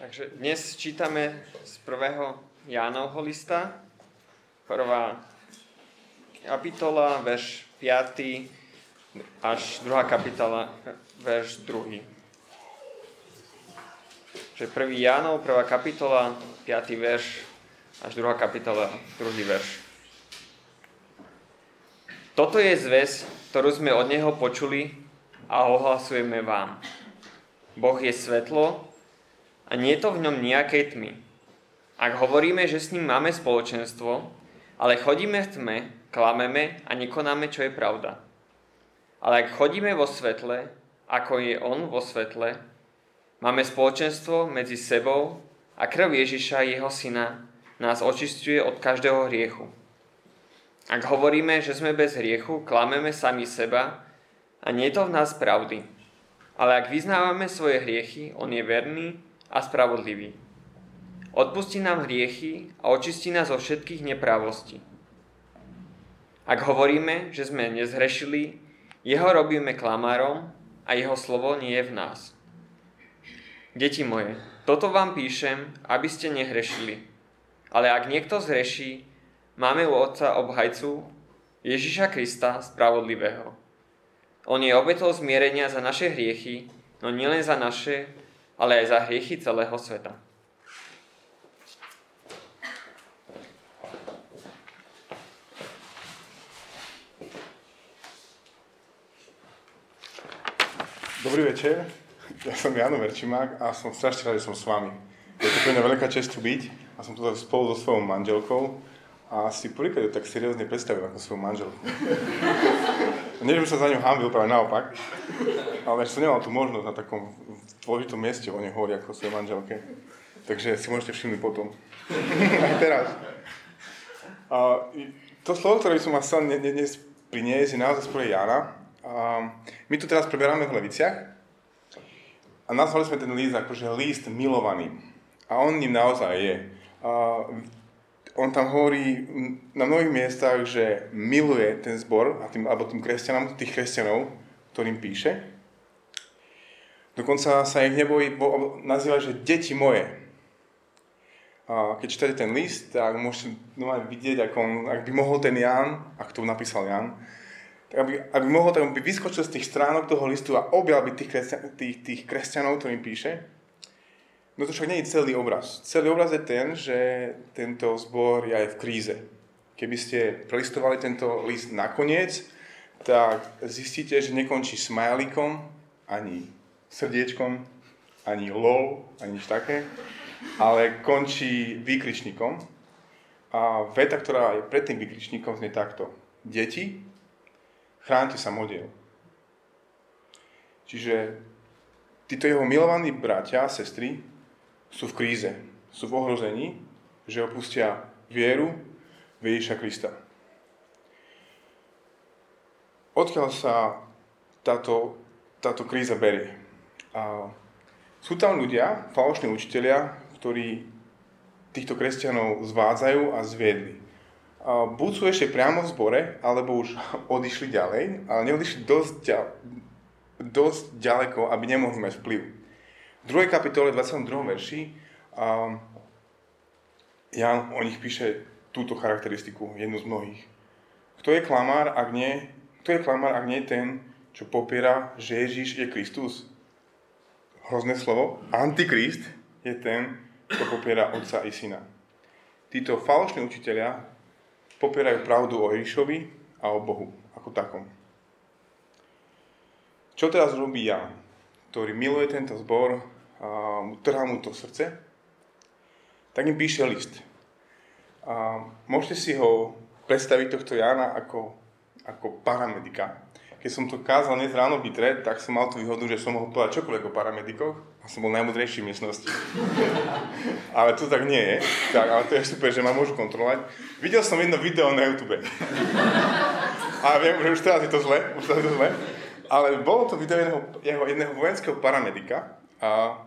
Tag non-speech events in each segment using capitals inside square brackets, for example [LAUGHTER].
Takže dnes čítame z prvého Jánovho lista, prvá kapitola, verš 5 až druhá kapitola, verš 2. Že prvý Jánov, prvá kapitola, 5. verš až druhá kapitola, druhý verš. Toto je zväz, ktorú sme od Neho počuli a ohlasujeme vám. Boh je svetlo a nie je to v ňom nejakej tmy. Ak hovoríme, že s ním máme spoločenstvo, ale chodíme v tme, klameme a nekonáme, čo je pravda. Ale ak chodíme vo svetle, ako je on vo svetle, máme spoločenstvo medzi sebou a krv Ježiša, jeho syna, nás očistuje od každého hriechu. Ak hovoríme, že sme bez hriechu, klameme sami seba a nie je to v nás pravdy. Ale ak vyznávame svoje hriechy, on je verný a spravodlivý. Odpustí nám hriechy a očistí nás zo všetkých neprávostí. Ak hovoríme, že sme nezhrešili, jeho robíme klamárom a jeho slovo nie je v nás. Deti moje, toto vám píšem, aby ste nehrešili. Ale ak niekto zhreší, máme u Otca obhajcu Ježiša Krista Spravodlivého. On je obetou zmierenia za naše hriechy, no nielen za naše, ale aj za hriechy celého sveta. Dobrý večer, ja som Jano Verčimák a som strašne rád, že som s vami. Je to pre mňa veľká čest tu byť a som tu spolu so svojou manželkou a si prvýkrát tak seriózne predstavil ako svoju manželku. Nie, že som za ňou hambil, práve naopak, ale som nemal tú možnosť na takom dôležitom mieste o nej hovoriť ako svojej manželke. Takže si môžete všimnúť potom. Aj [LAUGHS] teraz. A to slovo, ktoré by som chcel dnes priniesť, je naozaj z Jana. A my tu teraz preberáme v Leviciach a nazvali sme ten list akože list milovaný. A on ním naozaj je. A on tam hovorí na mnohých miestach, že miluje ten zbor, a tým, alebo tým kresťanom, tých kresťanov, ktorým píše. Dokonca sa ich nebojí, bo, nazýva, že deti moje. A keď čítate ten list, tak môžete vidieť, ako on, ak by mohol ten Jan, ak to napísal Jan, tak aby, aby mohol, tak by vyskočil z tých stránok toho listu a objal by tých, kresťan, tých, tých kresťanov, ktorým píše, No to však nie je celý obraz. Celý obraz je ten, že tento zbor je aj v kríze. Keby ste prelistovali tento list nakoniec, tak zistíte, že nekončí smajlikom, ani srdiečkom, ani lol, ani nič také, ale končí výkričníkom. A veta, ktorá je pred tým výkričníkom, znie takto. Deti, chránte sa modiel. Čiže títo jeho milovaní bratia a sestry sú v kríze, sú v ohrození, že opustia vieru v Ježiša Krista. Odkiaľ sa táto, táto kríza berie? Sú tam ľudia, falošní učitelia, ktorí týchto kresťanov zvádzajú a zviedli. A buď sú ešte priamo v zbore, alebo už [LAUGHS] odišli ďalej, ale neodišli dosť, ďal, dosť ďaleko, aby nemohli mať vplyv. V 2. kapitole 22. verši um, Jan o nich píše túto charakteristiku, jednu z mnohých. Kto je klamár, ak nie, kto je klamár, ak nie ten, čo popiera, že Ježíš je Kristus? Hrozné slovo. Antikrist je ten, kto popiera Otca i Syna. Títo falošní učiteľia popierajú pravdu o Ježišovi a o Bohu ako takom. Čo teraz robí Jan? ktorý miluje tento zbor, a trhá mu to srdce, tak im píše list. A môžete si ho predstaviť tohto Jana ako, ako paramedika. Keď som to kázal dnes ráno v Bitre, tak som mal tú výhodu, že som mohol povedať čokoľvek o paramedikoch a som bol najmudrejší v miestnosti. [LAUGHS] ale to tak nie je, tak, ale to je super, že ma môžu kontrolovať. Videl som jedno video na YouTube. [LAUGHS] a viem, že už teraz je to zle, už teraz je to zle. Ale bolo to video jedného, jeho, jedného vojenského paramedika a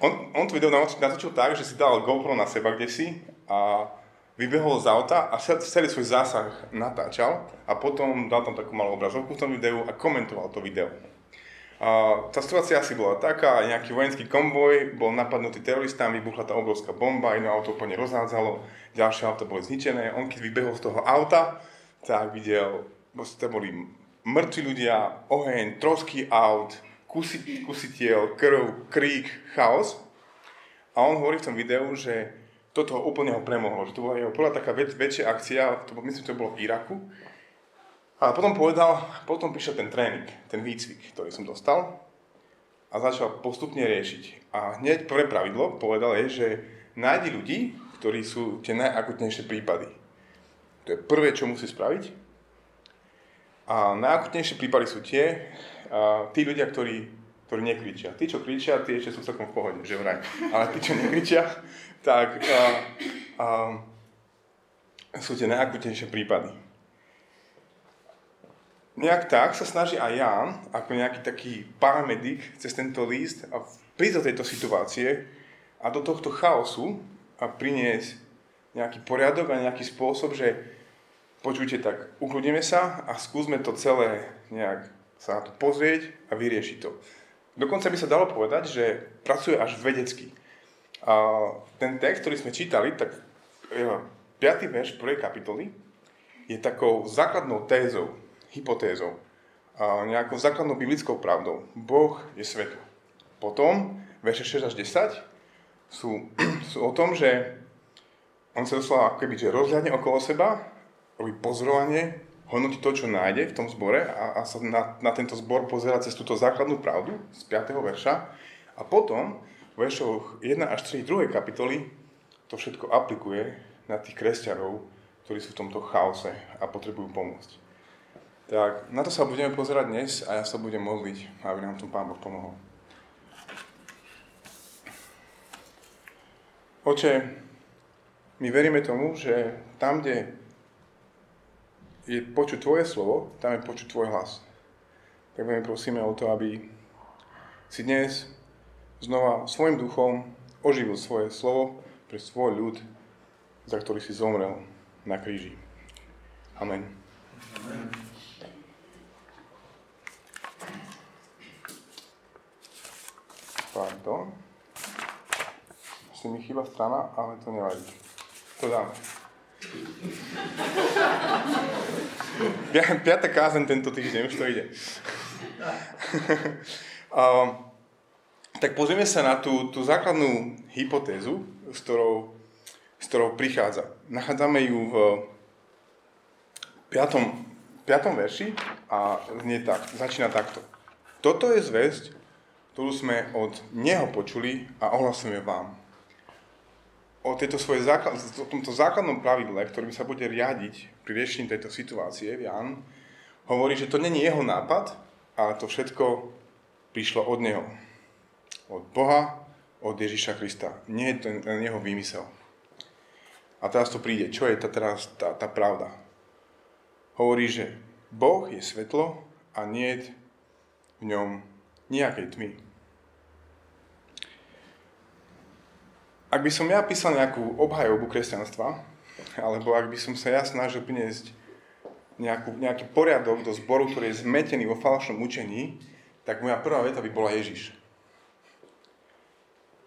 on, on to video natočil tak, že si dal GoPro na seba kde si a vybehol z auta a celý svoj zásah natáčal a potom dal tam takú malú obrazovku v tom videu a komentoval to video. A tá situácia asi bola taká, nejaký vojenský konvoj bol napadnutý teroristami, vybuchla tá obrovská bomba, jedno auto úplne rozhádzalo, ďalšie auto boli zničené. On keď vybehol z toho auta, tak videl, tam boli mŕtvi ľudia, oheň, trosky aut, kusy, kusy krv, krík, chaos. A on hovorí v tom videu, že toto úplne ho premohlo, že to bola jeho prvá taká väč- väčšia akcia, to, myslím, to bolo v Iraku, a potom povedal, potom prišiel ten tréning, ten výcvik, ktorý som dostal a začal postupne riešiť. A hneď prvé pravidlo povedal je, že nájdi ľudí, ktorí sú tie najakutnejšie prípady. To je prvé, čo musí spraviť. A najakutnejšie prípady sú tie, tí ľudia, ktorí, ktorí nekričia. Tí, čo kričia, tí ešte sú celkom v pohode, že vraj. Ale tí, čo nekričia, tak a, a, sú tie najakutnejšie prípady nejak tak sa snaží aj Jan, ako nejaký taký paramedik cez tento list a prísť do tejto situácie a do tohto chaosu a priniesť nejaký poriadok a nejaký spôsob, že počujte tak, ukludíme sa a skúsme to celé nejak sa na to pozrieť a vyriešiť to. Dokonca by sa dalo povedať, že pracuje až vedecky. A ten text, ktorý sme čítali, tak 5. verš prvej kapitoly je takou základnou tézou hypotézou, a nejakou základnou biblickou pravdou. Boh je svetlo. Potom, verše 6 až 10 sú, [CLEARS THROAT] sú o tom, že on sa doslova keby, že rozhľadne okolo seba, robí pozorovanie, hodnotí to, čo nájde v tom zbore a, a sa na, na tento zbor pozera cez túto základnú pravdu z 5. verša a potom v veršoch 1 až 3 2. kapitoly to všetko aplikuje na tých kresťanov, ktorí sú v tomto chaose a potrebujú pomôcť. Tak na to sa budeme pozerať dnes a ja sa budem modliť, aby nám tu Pán Boh pomohol. Oče, my veríme tomu, že tam, kde je počuť Tvoje slovo, tam je počuť Tvoj hlas. Tak veľmi prosíme o to, aby si dnes znova svojim duchom oživil svoje slovo pre svoj ľud, za ktorý si zomrel na kríži. Amen. Pardon. Asi mi chýba strana, ale to nevadí. To dáme. Piatá kázen tento týždeň, už to ide. [LAUGHS] um, tak pozrieme sa na tú, tú základnú hypotézu, s ktorou, s ktorou prichádza. Nachádzame ju v 5. 5. verši a znie tak, začína takto. Toto je zväzť, ktorú sme od Neho počuli a ohlasujeme vám. O, tejto svoje základ, o tomto základnom pravidle, ktorým sa bude riadiť pri riešení tejto situácie, Jan hovorí, že to není jeho nápad, ale to všetko prišlo od Neho. Od Boha, od Ježiša Krista. Nie je to len jeho výmysel. A teraz to príde. Čo je tá, teraz tá, tá pravda? Hovorí, že Boh je svetlo a nie je v ňom nejakej tmy. Ak by som ja písal nejakú obhajobu kresťanstva, alebo ak by som sa ja snažil priniesť nejakú, nejaký poriadok do zboru, ktorý je zmetený vo falošnom učení, tak moja prvá veta by bola Ježiš.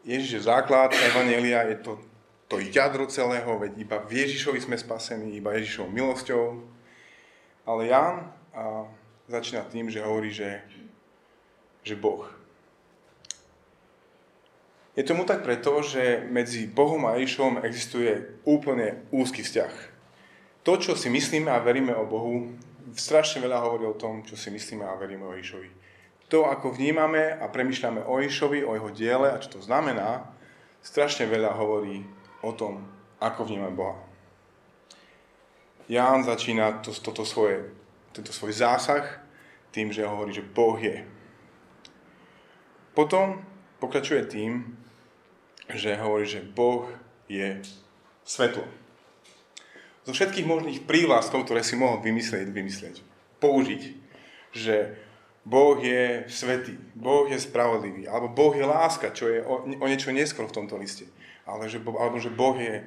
Ježiš je základ Evanielia, je to, to jadro celého, veď iba v Ježišovi sme spasení, iba Ježišovou milosťou. Ale Ján a začína tým, že hovorí, že, že Boh. Je tomu tak preto, že medzi Bohom a Ježišom existuje úplne úzky vzťah. To, čo si myslíme a veríme o Bohu, strašne veľa hovorí o tom, čo si myslíme a veríme o Ježišovi. To, ako vnímame a premyšľame o Ježišovi, o jeho diele a čo to znamená, strašne veľa hovorí o tom, ako vnímame Boha. Ján začína to, toto svoje, tento svoj zásah tým, že hovorí, že Boh je. Potom pokračuje tým, že hovorí, že Boh je svetlo. Zo všetkých možných prívlastkov, ktoré si mohol vymyslieť, vymyslieť, použiť, že Boh je svetý, Boh je spravodlivý, alebo Boh je láska, čo je o, o niečo neskôr v tomto liste. Ale že, alebo že Boh je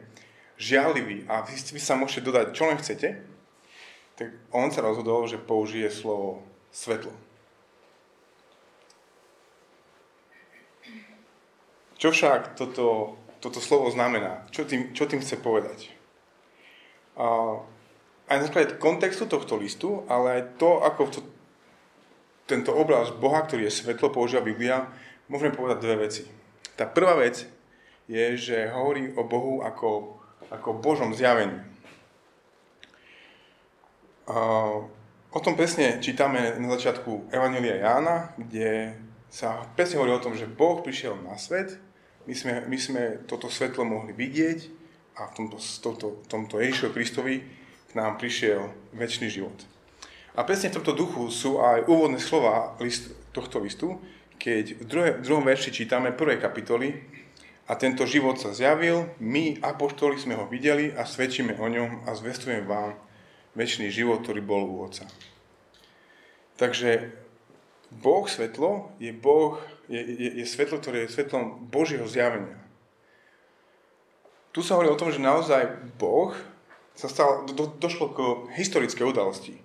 žialivý a vy, vy sa môžete dodať, čo len chcete, tak on sa rozhodol, že použije slovo svetlo. Čo však toto, toto slovo znamená? Čo tým, čo tým chce povedať? A, aj na základe kontextu tohto listu, ale aj to, ako to, tento obraz Boha, ktorý je svetlo, používa Biblia, môžeme povedať dve veci. Tá prvá vec je, že hovorí o Bohu ako, ako Božom zjavení. O tom presne čítame na začiatku Evangelia Jána, kde sa presne hovorí o tom, že Boh prišiel na svet, my sme, my sme toto svetlo mohli vidieť a v tomto, tomto, tomto Ježišovi Kristovi nám prišiel väčší život. A presne v tomto duchu sú aj úvodné slova list, tohto listu, keď v, druhé, v druhom verši čítame prvej kapitoly a tento život sa zjavil, my, apoštoli, sme ho videli a svedčíme o ňom a zvestujeme vám väčší život, ktorý bol u Otca. Takže Boh svetlo je, boh, je, je, je svetlo, ktoré je svetlom Božieho zjavenia. Tu sa hovorí o tom, že naozaj Boh sa stal, do, došlo k historickej udalosti.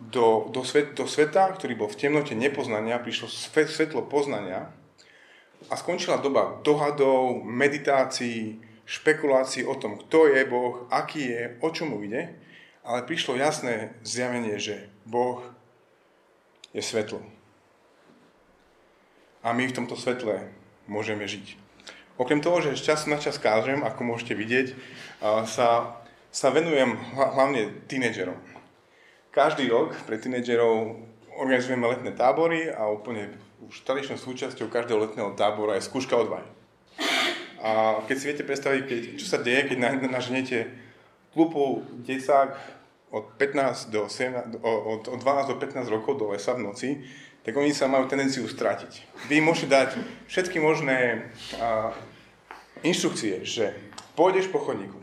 Do, do, svet, do sveta, ktorý bol v temnote nepoznania, prišlo svet, svetlo poznania a skončila doba dohadov, meditácií, špekulácií o tom, kto je Boh, aký je, o čom mu ide, ale prišlo jasné zjavenie, že Boh je svetlo. A my v tomto svetle môžeme žiť. Okrem toho, že z času na čas kážem, ako môžete vidieť, sa sa venujem hlavne tínedžerom. Každý rok pre tínedžerov organizujeme letné tábory a úplne už tradičnou súčasťou každého letného tábora je skúška odvahy. A keď si viete predstaviť, keď, čo sa deje, keď naženete klupu decák od, 15 do 7, od, od 12 do 15 rokov do lesa v noci, tak oni sa majú tendenciu stratiť. Vy môžete dať všetky možné a, inštrukcie, že pôjdeš po chodníku,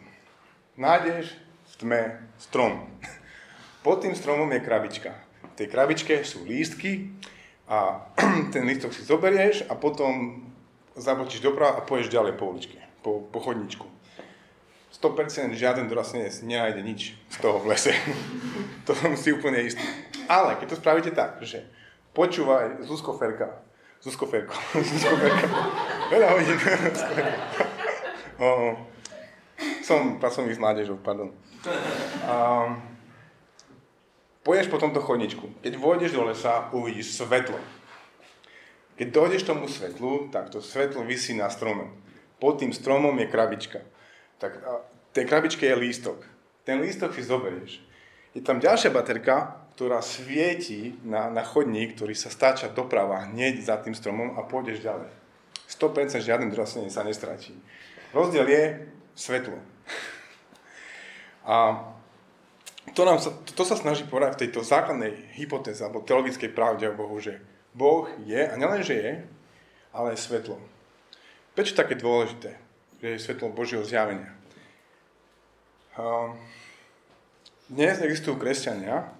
nájdeš v tme strom. [LAUGHS] Pod tým stromom je krabička. V tej krabičke sú lístky a [CLEARS THROAT] ten lístok si zoberieš a potom zabočíš doprava a pôjdeš ďalej po uličke, po, po chodničku. 100% žiaden dorastnenec nenájde nič z toho v lese. [LAUGHS] to som si úplne istý. Ale keď to spravíte tak, že počúvaj Zuzko Ferka, Zuzko Ferko, [LAUGHS] Zuzko Ferka, veľa hodín, [LAUGHS] som pracovník s mládežou, pardon. A, pôjdeš po tomto chodničku. Keď vôjdeš do lesa, uvidíš svetlo. Keď dojdeš tomu svetlu, tak to svetlo vysí na strome. Pod tým stromom je krabička. Tak tej krabičke je lístok. Ten lístok si zoberieš. Je tam ďalšia baterka, ktorá svieti na, na chodník, ktorý sa stáča doprava hneď za tým stromom a pôjdeš ďalej. 100% žiaden drosenie sa nestratí. Rozdiel je svetlo. [LAUGHS] A to, nám sa, to sa snaží povedať v tejto základnej hypotéze alebo teologickej pravde o Bohu, že Boh je, a nielen, že je, ale je svetlo. Prečo také dôležité, že je svetlo Božieho zjavenia? Dnes existujú kresťania,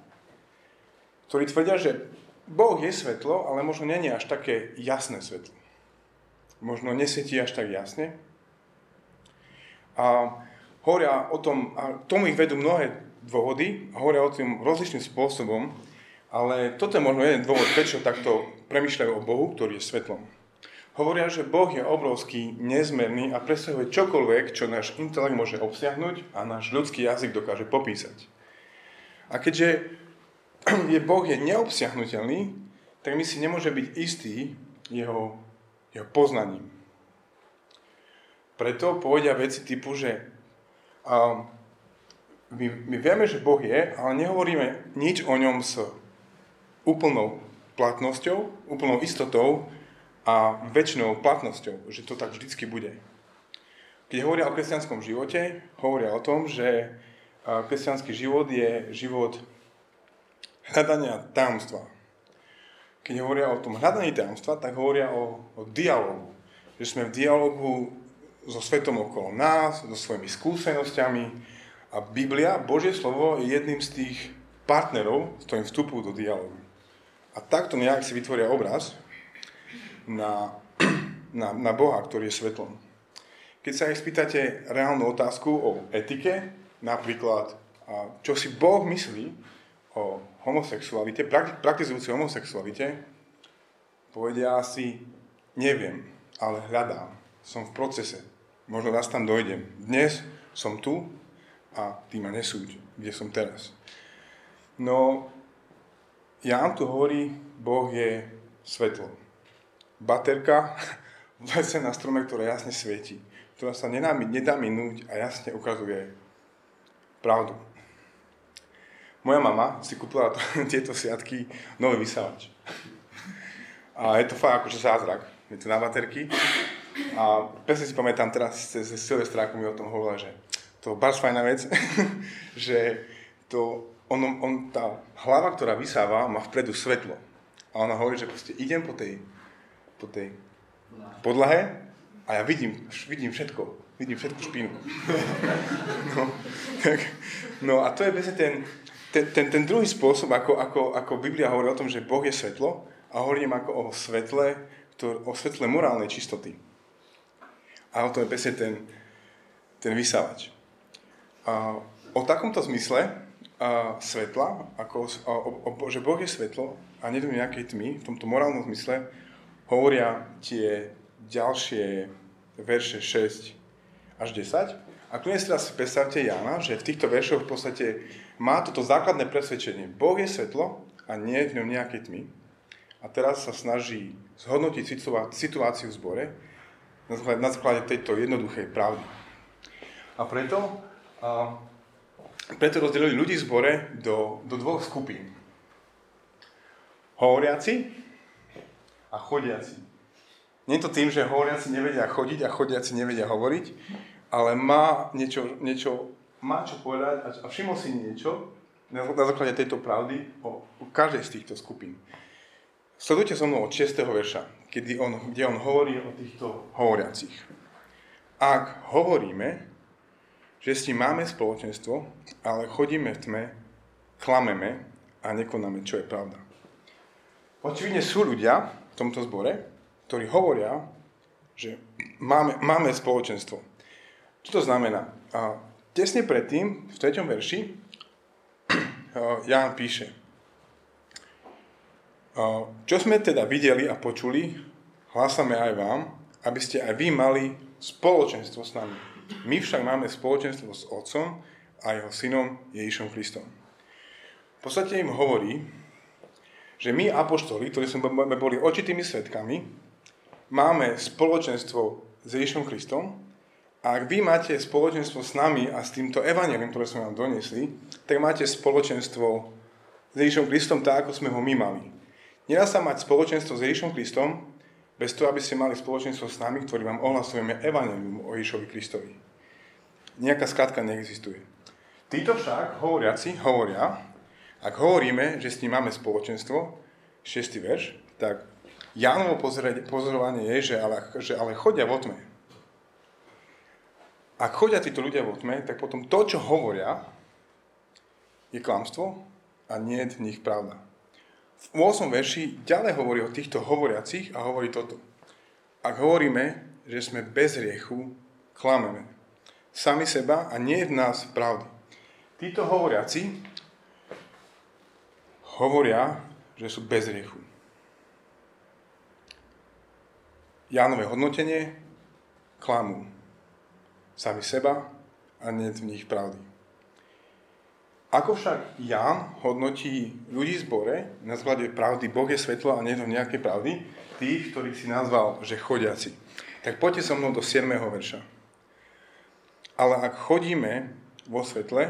ktorí tvrdia, že Boh je svetlo, ale možno nie je až také jasné svetlo. Možno nesvietí až tak jasne. A hovoria o tom, a tomu ich vedú mnohé dôvody, hovoria o tom rozličným spôsobom, ale toto je možno jeden dôvod, prečo takto premyšľajú o Bohu, ktorý je svetlom. Hovoria, že Boh je obrovský, nezmerný a presahuje čokoľvek, čo náš intelekt môže obsiahnuť a náš ľudský jazyk dokáže popísať. A keďže [CLEARS THROAT] je Boh je neobsiahnutelný, tak my si nemôže byť istý jeho, jeho poznaním. Preto povedia veci typu, že a my, my vieme, že Boh je, ale nehovoríme nič o ňom s úplnou platnosťou, úplnou istotou a väčšinou platnosťou, že to tak vždycky bude. Keď hovoria o kresťanskom živote, hovoria o tom, že kresťanský život je život hľadania tajomstva. Keď hovoria o tom hľadaní tajomstva, tak hovoria o, o dialogu. Že sme v dialogu so svetom okolo nás, so svojimi skúsenosťami. A Biblia, Božie slovo, je jedným z tých partnerov, s ktorým vstupujú do dialogu. A takto nejak si vytvoria obraz na, na, na Boha, ktorý je svetlom. Keď sa ich spýtate reálnu otázku o etike, napríklad, čo si Boh myslí o homosexualite, praktizujúcej homosexualite, povedia asi, neviem, ale hľadám. Som v procese. Možno raz tam dojdem. Dnes som tu a ty ma nesúď, kde som teraz. No, Ján tu hovorí, Boh je svetlo. Baterka [LAUGHS] v lese na strome, ktorá jasne svieti, ktorá sa nedá, nedá minúť a jasne ukazuje pravdu. Moja mama si kúpila [LAUGHS] tieto siatky nový vysávač. A je to fakt akože zázrak. Je to na baterky. A presne si pamätám teraz, cez Silvestra, ako mi o tom hovorila, že to je fajná vec, [LAUGHS] že to, on, on, tá hlava, ktorá vysáva, má vpredu svetlo. A ona hovorí, že proste idem po tej, po tej podlahe a ja vidím, vidím všetko. Vidím všetku špínu. No, tak, no a to je ten, ten, ten, ten druhý spôsob, ako, ako, ako Biblia hovorí o tom, že Boh je svetlo a hovorím ako o svetle, o svetle morálnej čistoty. A o tom je presne ten, ten vysávač. A, o takomto zmysle a, svetla, ako, a, o, o, že Boh je svetlo a nie nejakej tmy, v tomto morálnom zmysle, hovoria tie ďalšie verše 6 až 10. A tu teraz predstavte Jana, že v týchto veršoch v podstate má toto základné presvedčenie. Boh je svetlo a nie je v ňom nejaké tmy. A teraz sa snaží zhodnotiť situáciu v zbore na základe tejto jednoduchej pravdy. A preto, a, preto rozdelili ľudí v zbore do, do dvoch skupín. Hovoriaci a chodiaci. Nie je to tým, že hovoriaci nevedia chodiť a chodiaci nevedia hovoriť, ale má niečo, niečo má čo povedať a všimol si niečo na, základe tejto pravdy o, o každej z týchto skupín. Sledujte so mnou od 6. verša, kedy on, kde on hovorí o týchto hovoriacich. Ak hovoríme, že s ním máme spoločenstvo, ale chodíme v tme, klameme a nekonáme, čo je pravda. Očividne sú ľudia v tomto zbore, ktorí hovoria, že máme, máme spoločenstvo. Čo to znamená? A Tesne predtým, v 3. verši, [CLEARS THROAT] Ján píše, čo sme teda videli a počuli, hlásame aj vám, aby ste aj vy mali spoločenstvo s nami. My však máme spoločenstvo s Otcom a jeho synom Ježišom Kristom. V podstate im hovorí, že my apoštoli, ktorí sme boli očitými svetkami, máme spoločenstvo s Ježišom Kristom a ak vy máte spoločenstvo s nami a s týmto evaneliom, ktoré sme vám donesli, tak máte spoločenstvo s Ježišom Kristom tak, ako sme ho my mali. Nedá sa mať spoločenstvo s Ježišom Kristom bez toho, aby ste mali spoločenstvo s nami, ktorý vám ohlasujeme evanelium o Ježišovi Kristovi. Nejaká skratka neexistuje. Títo však, hovoriaci, hovoria, ak hovoríme, že s ním máme spoločenstvo, 6. verš, tak Jánovo pozorovanie je, že ale, že ale chodia vo tme ak chodia títo ľudia vo tme, tak potom to, čo hovoria, je klamstvo a nie je v nich pravda. V 8. verši ďalej hovorí o týchto hovoriacich a hovorí toto. Ak hovoríme, že sme bez riechu, klameme. Sami seba a nie je v nás pravdy. Títo hovoriaci hovoria, že sú bez riechu. Jánové hodnotenie klamú sami seba a nie v nich pravdy. Ako však Ján hodnotí ľudí v zbore na základe pravdy, Boh je svetlo a nie to nejaké pravdy, tých, ktorých si nazval, že chodiaci. Tak poďte so mnou do 7. verša. Ale ak chodíme vo svetle,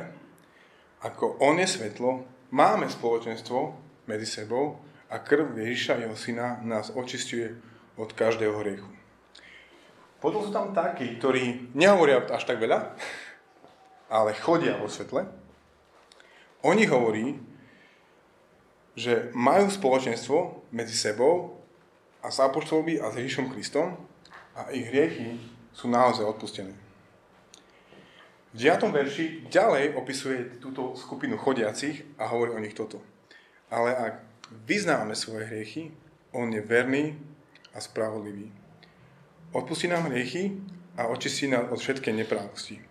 ako On je svetlo, máme spoločenstvo medzi sebou a krv Ježiša, jeho syna, nás očistuje od každého hriechu. Potom sú tam takí, ktorí nehovoria až tak veľa, ale chodia vo svetle. Oni hovorí, že majú spoločenstvo medzi sebou a s apoštolmi a s Ježišom Kristom a ich hriechy sú naozaj odpustené. V 9. verši ďalej opisuje túto skupinu chodiacich a hovorí o nich toto. Ale ak vyznávame svoje hriechy, on je verný a spravodlivý odpustí nám hriechy a očistí nás od všetkej neprávosti.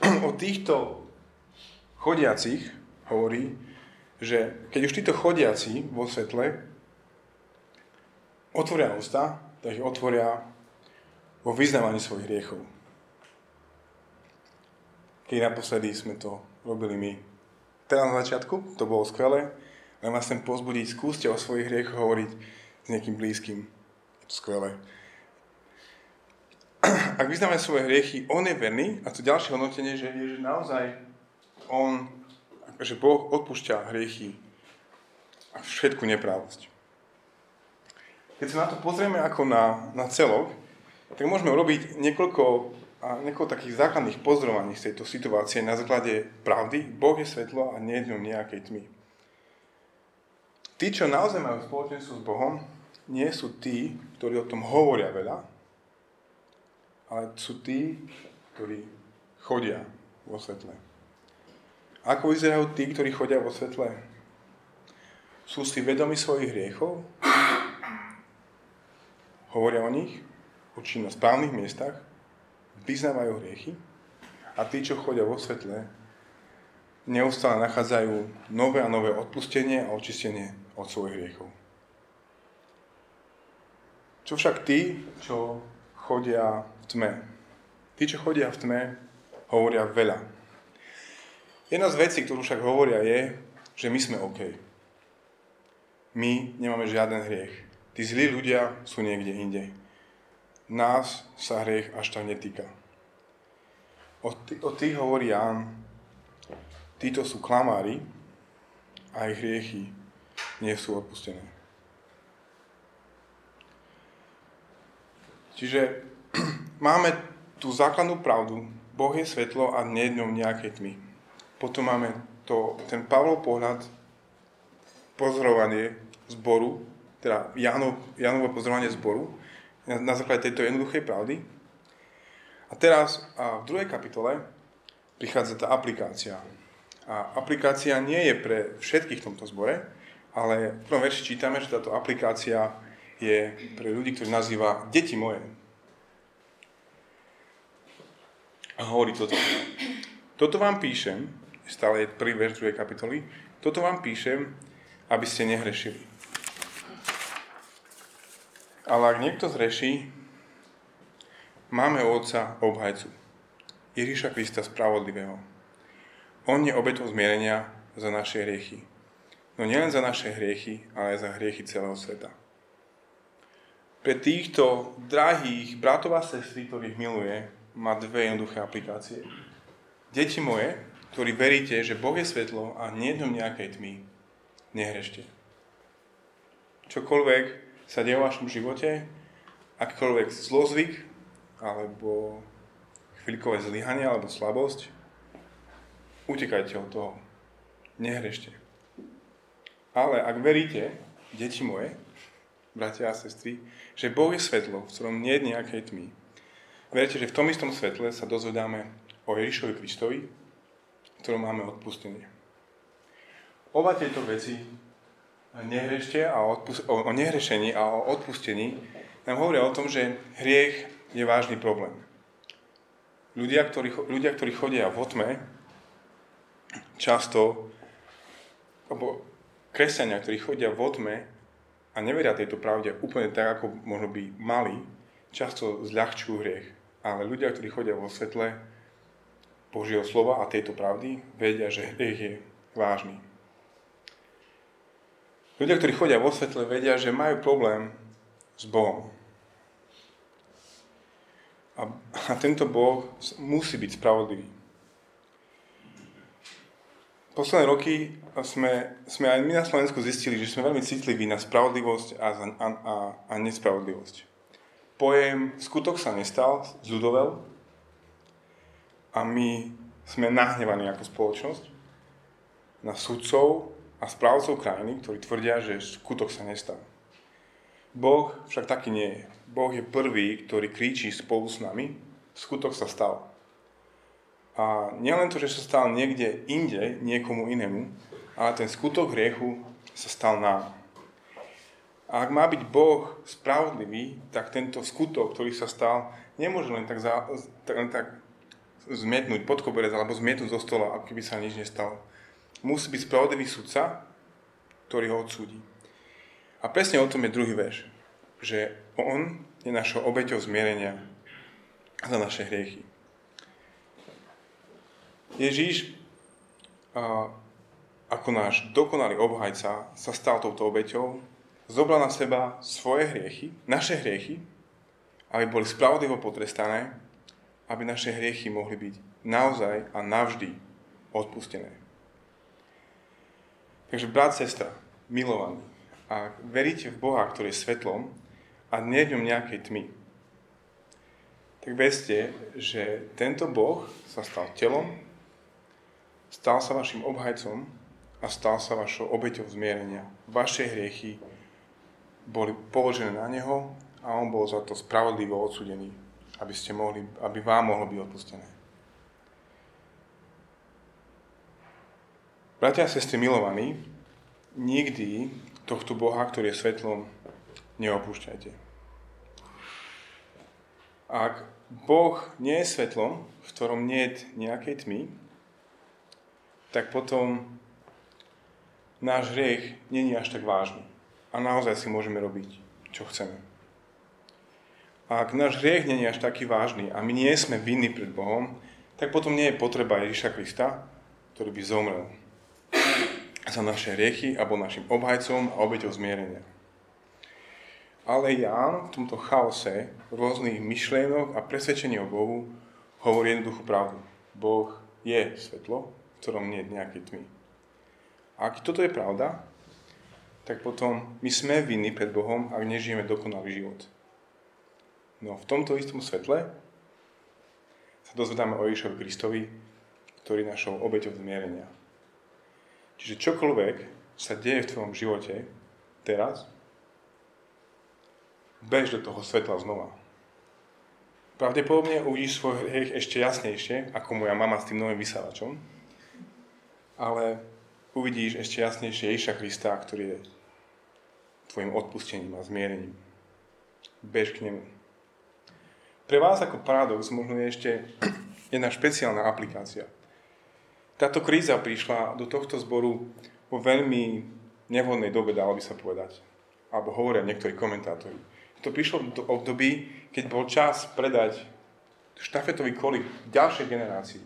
[CLEARS THROAT] O týchto chodiacich hovorí, že keď už títo chodiaci vo svetle otvoria ústa, tak ich otvoria vo vyznávaní svojich hriechov. Keď naposledy sme to robili my. Teraz na začiatku, to bolo skvelé, len vás chcem pozbudiť, skúste o svojich hriechoch hovoriť s niekým blízkym. Je to skvelé. [CLEARS THROAT] Ak vyznáme svoje hriechy, on je verný a to ďalšie hodnotenie, že je, že naozaj on, že Boh odpúšťa hriechy a všetku neprávosť. Keď sa na to pozrieme ako na, na celok, tak môžeme urobiť niekoľko, niekoľko takých základných pozorovaní z tejto situácie na základe pravdy. Boh je svetlo a nie je nejakej tmy. Tí, čo naozaj majú spoločenstvo s Bohom, nie sú tí, ktorí o tom hovoria veľa, ale sú tí, ktorí chodia vo svetle. Ako vyzerajú tí, ktorí chodia vo svetle? Sú si vedomi svojich hriechov? Hovoria o nich? Učí na správnych miestach? Vyznávajú hriechy? A tí, čo chodia vo svetle, neustále nachádzajú nové a nové odpustenie a očistenie od svojich hriechov. Čo však tí, čo chodia v tme? Tí, čo chodia v tme, hovoria veľa. Jedna z vecí, ktorú však hovoria, je, že my sme OK. My nemáme žiaden hriech. Tí zlí ľudia sú niekde inde. Nás sa hriech až tak netýka. O, tých, o tých hovorí Ján, títo sú klamári a ich hriechy nie sú odpustené. Čiže [CLEARS THROAT] máme tú základnú pravdu, Boh je svetlo a nie je nejakej tmy. Potom máme to, ten Pavlov pohľad, pozorovanie zboru, teda Janovo pozorovanie zboru, na, základe tejto jednoduchej pravdy. A teraz a v druhej kapitole prichádza tá aplikácia. A aplikácia nie je pre všetkých v tomto zbore, ale v prvom verši čítame, že táto aplikácia je pre ľudí, ktorí nazýva deti moje. A hovorí toto. Toto vám píšem, stále je prvý verš druhej kapitoly, toto vám píšem, aby ste nehrešili. Ale ak niekto zreší, máme Otca obhajcu, Ježíša Krista Spravodlivého. On je obetou zmierenia za naše hriechy No nielen za naše hriechy, ale aj za hriechy celého sveta. Pre týchto drahých bratov a sestry, ktorých miluje, má dve jednoduché aplikácie. Deti moje, ktorí veríte, že Boh je svetlo a nie je nejakej tmy, nehrešte. Čokoľvek sa deje v vašom živote, akýkoľvek zlozvyk, alebo chvíľkové zlyhanie, alebo slabosť, utekajte od toho. Nehrešte. Ale ak veríte, deti moje, bratia a sestry, že Boh je svetlo, v ktorom nie je nejakej tmy, verte, že v tom istom svetle sa dozvedáme o Ježišovi Kristovi, v ktorom máme odpustenie. Oba tieto veci a odpust- o, o nehrešení a o odpustení nám hovoria o tom, že hriech je vážny problém. Ľudia, ktorí, ľudia, ktorí chodia v otme, často, alebo kresťania, ktorí chodia v otme a neveria tejto pravde úplne tak, ako možno by mali, často zľahčujú hriech. Ale ľudia, ktorí chodia vo svetle Božieho slova a tejto pravdy, vedia, že hriech je vážny. Ľudia, ktorí chodia vo svetle, vedia, že majú problém s Bohom. A, a tento Boh musí byť spravodlivý posledné roky sme, sme aj my na Slovensku zistili, že sme veľmi citliví na spravodlivosť a, a, a, a nespravodlivosť. Pojem skutok sa nestal, zľudovel a my sme nahnevaní ako spoločnosť na sudcov a správcov krajiny, ktorí tvrdia, že skutok sa nestal. Boh však taký nie je. Boh je prvý, ktorý kríči spolu s nami, skutok sa stal. A nielen to, že sa stal niekde inde, niekomu inému, ale ten skutok hriechu sa stal nám. A ak má byť Boh spravodlivý, tak tento skutok, ktorý sa stal, nemôže len tak, za, len tak zmietnúť pod koberec alebo zmietnúť zo stola, ako keby sa nič nestalo. Musí byť spravodlivý sudca, ktorý ho odsúdi. A presne o tom je druhý verš. Že on je našou obeťou zmierenia za naše hriechy. Ježíš ako náš dokonalý obhajca sa stal touto obeťou, zobral na seba svoje hriechy, naše hriechy, aby boli spravodlivo potrestané, aby naše hriechy mohli byť naozaj a navždy odpustené. Takže brat, sestra, milovaní, ak veríte v Boha, ktorý je svetlom a nie v ňom nejakej tmy, tak vedzte, že tento Boh sa stal telom, stal sa vašim obhajcom a stal sa vašou obeťou zmierenia. Vaše hriechy boli položené na Neho a On bol za to spravodlivo odsudený, aby, ste mohli, aby vám mohlo byť odpustené. Bratia a sestry milovaní, nikdy tohto Boha, ktorý je svetlom, neopúšťajte. Ak Boh nie je svetlom, v ktorom nie je nejakej tmy, tak potom náš hriech není až tak vážny. A naozaj si môžeme robiť, čo chceme. A ak náš hriech není až taký vážny a my nie sme vinní pred Bohom, tak potom nie je potreba Ježiša Krista, ktorý by zomrel za naše hriechy a bol našim obhajcom a obeťou zmierenia. Ale Ján v tomto chaose rôznych myšlienok a presvedčení o Bohu hovorí jednoduchú pravdu. Boh je svetlo, v ktorom nie je nejaké tmy. A ak toto je pravda, tak potom my sme vinní pred Bohom, ak nežijeme dokonalý život. No v tomto istom svetle sa dozvedáme o Ježišovi Kristovi, ktorý našou obeťou zmierenia. Čiže čokoľvek sa deje v tvojom živote teraz, bež do toho svetla znova. Pravdepodobne uvidíš svoj hriech ešte jasnejšie, ako moja mama s tým novým vysávačom, ale uvidíš ešte jasnejšie Ježiša Krista, ktorý je tvojim odpustením a zmierením. Bež k nemu. Pre vás ako paradox možno je ešte [CLEARS THROAT] jedna špeciálna aplikácia. Táto kríza prišla do tohto zboru vo veľmi nevhodnej dobe, dalo by sa povedať. Alebo hovoria niektorí komentátori. To prišlo do období, keď bol čas predať štafetový kolik ďalšej generácii.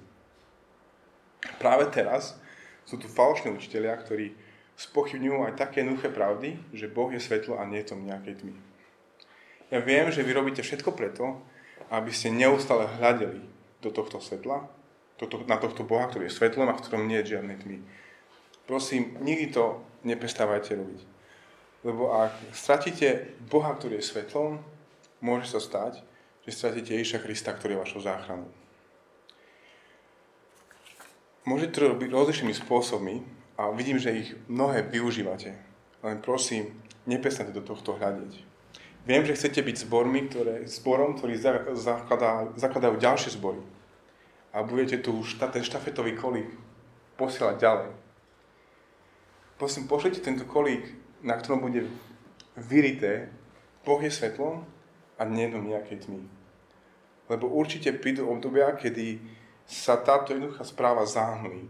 Práve teraz sú tu falošní učiteľia, ktorí spochybňujú aj také jednoduché pravdy, že Boh je svetlo a nie je to nejakej tmy. Ja viem, že vy robíte všetko preto, aby ste neustále hľadeli do tohto svetla, na tohto Boha, ktorý je svetlom a v ktorom nie je žiadnej tmy. Prosím, nikdy to nepestávajte robiť. Lebo ak stratíte Boha, ktorý je svetlom, môže sa stať, že stratíte Ježiša Krista, ktorý je vašou záchranou. Môžete to robiť rozličnými spôsobmi a vidím, že ich mnohé využívate. Len prosím, nepestante do tohto hľadiť. Viem, že chcete byť zbormi, ktoré, zborom, ktorý zakladá, zakladajú ďalšie zbory. A budete tu šta, ten štafetový kolík posielať ďalej. Prosím, pošlite tento kolík, na ktorom bude vyrité Boh je svetlom a nie do nejakej tmy. Lebo určite prídu obdobia, kedy sa táto jednoduchá správa zahmlí.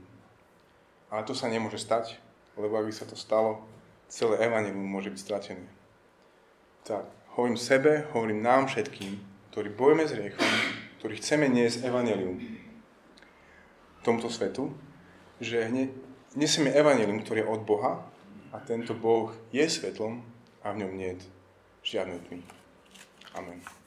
Ale to sa nemôže stať, lebo ak by sa to stalo, celé evanelium môže byť stratené. Tak, hovorím sebe, hovorím nám všetkým, ktorí bojujeme s riechom, ktorí chceme niesť evanelium tomto svetu, že nesieme evanelium, ktoré je od Boha a tento Boh je svetlom a v ňom nie je žiadnej tmy. Amen.